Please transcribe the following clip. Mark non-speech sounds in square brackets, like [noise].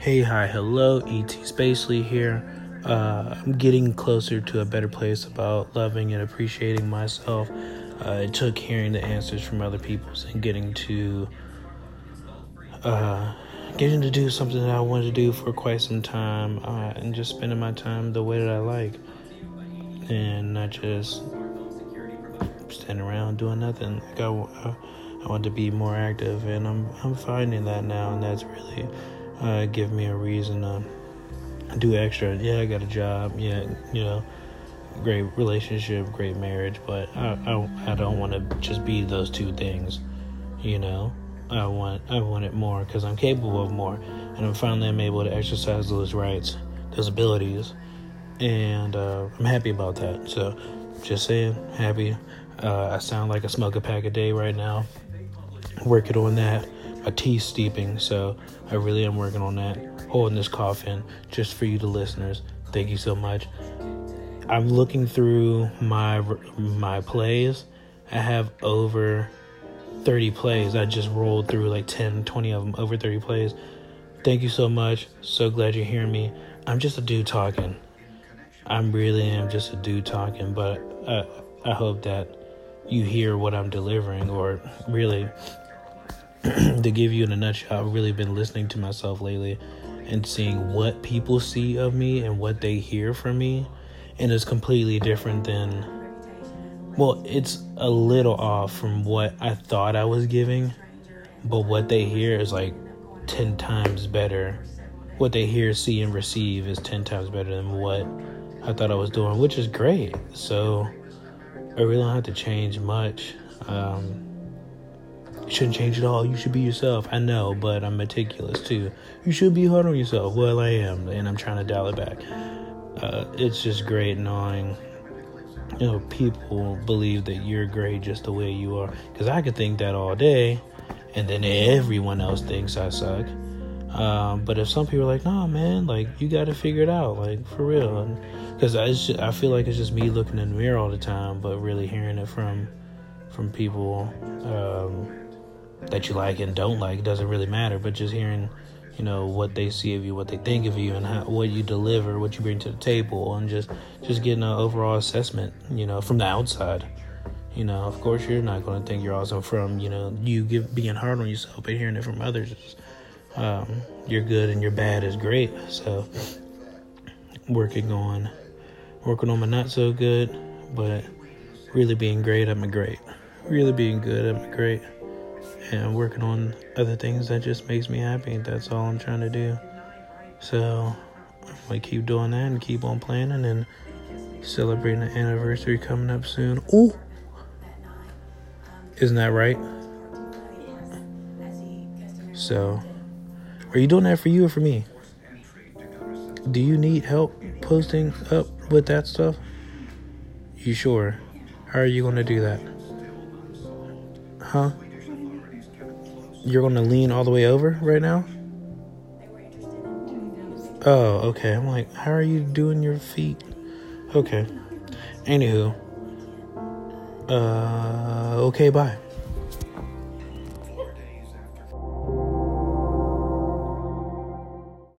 Hey, hi, hello, ET Spacely here. Uh, I'm getting closer to a better place about loving and appreciating myself. Uh, it took hearing the answers from other people and getting to uh, getting to do something that I wanted to do for quite some time, uh, and just spending my time the way that I like, and not just standing around doing nothing. Like I, I want to be more active, and I'm I'm finding that now, and that's really uh, give me a reason to do extra. Yeah, I got a job. Yeah, you know, great relationship, great marriage, but I I, I don't want to just be those two things. You know, I want I want it more because I'm capable of more, and I'm finally I'm able to exercise those rights, those abilities, and uh, I'm happy about that. So, just saying, happy. Uh, I sound like I smoke a pack a day right now working on that. My tea's steeping, so I really am working on that. Holding this coffin just for you, the listeners. Thank you so much. I'm looking through my my plays. I have over 30 plays. I just rolled through like 10, 20 of them, over 30 plays. Thank you so much. So glad you're hearing me. I'm just a dude talking. I'm really am just a dude talking, but I, I hope that you hear what I'm delivering, or really [clears throat] to give you in a nutshell, I've really been listening to myself lately and seeing what people see of me and what they hear from me. And it's completely different than, well, it's a little off from what I thought I was giving, but what they hear is like 10 times better. What they hear, see, and receive is 10 times better than what I thought I was doing, which is great. So I really don't have to change much. Um, you shouldn't change at all. You should be yourself. I know, but I'm meticulous too. You should be hard on yourself. Well, I am, and I'm trying to dial it back. Uh, it's just great knowing, you know, people believe that you're great just the way you are. Because I could think that all day, and then everyone else thinks I suck. Um, but if some people are like, "Nah, man, like you got to figure it out, like for real," because I, I feel like it's just me looking in the mirror all the time, but really hearing it from from people. Um, that you like and don't like doesn't really matter, but just hearing, you know, what they see of you, what they think of you, and how, what you deliver, what you bring to the table, and just just getting an overall assessment, you know, from the outside. You know, of course, you're not going to think you're awesome from you know you give, being hard on yourself, but hearing it from others, um, you're good and your bad is great. So working on working on my not so good, but really being great, I'm a great. Really being good, I'm a great and working on other things that just makes me happy. That's all I'm trying to do. So I keep doing that and keep on planning and celebrating the anniversary coming up soon. Ooh, isn't that right? So, are you doing that for you or for me? Do you need help posting up with that stuff? You sure? How are you to do that? Huh? You're going to lean all the way over right now? Oh, okay. I'm like, how are you doing your feet? Okay. Anywho. Uh, okay, bye.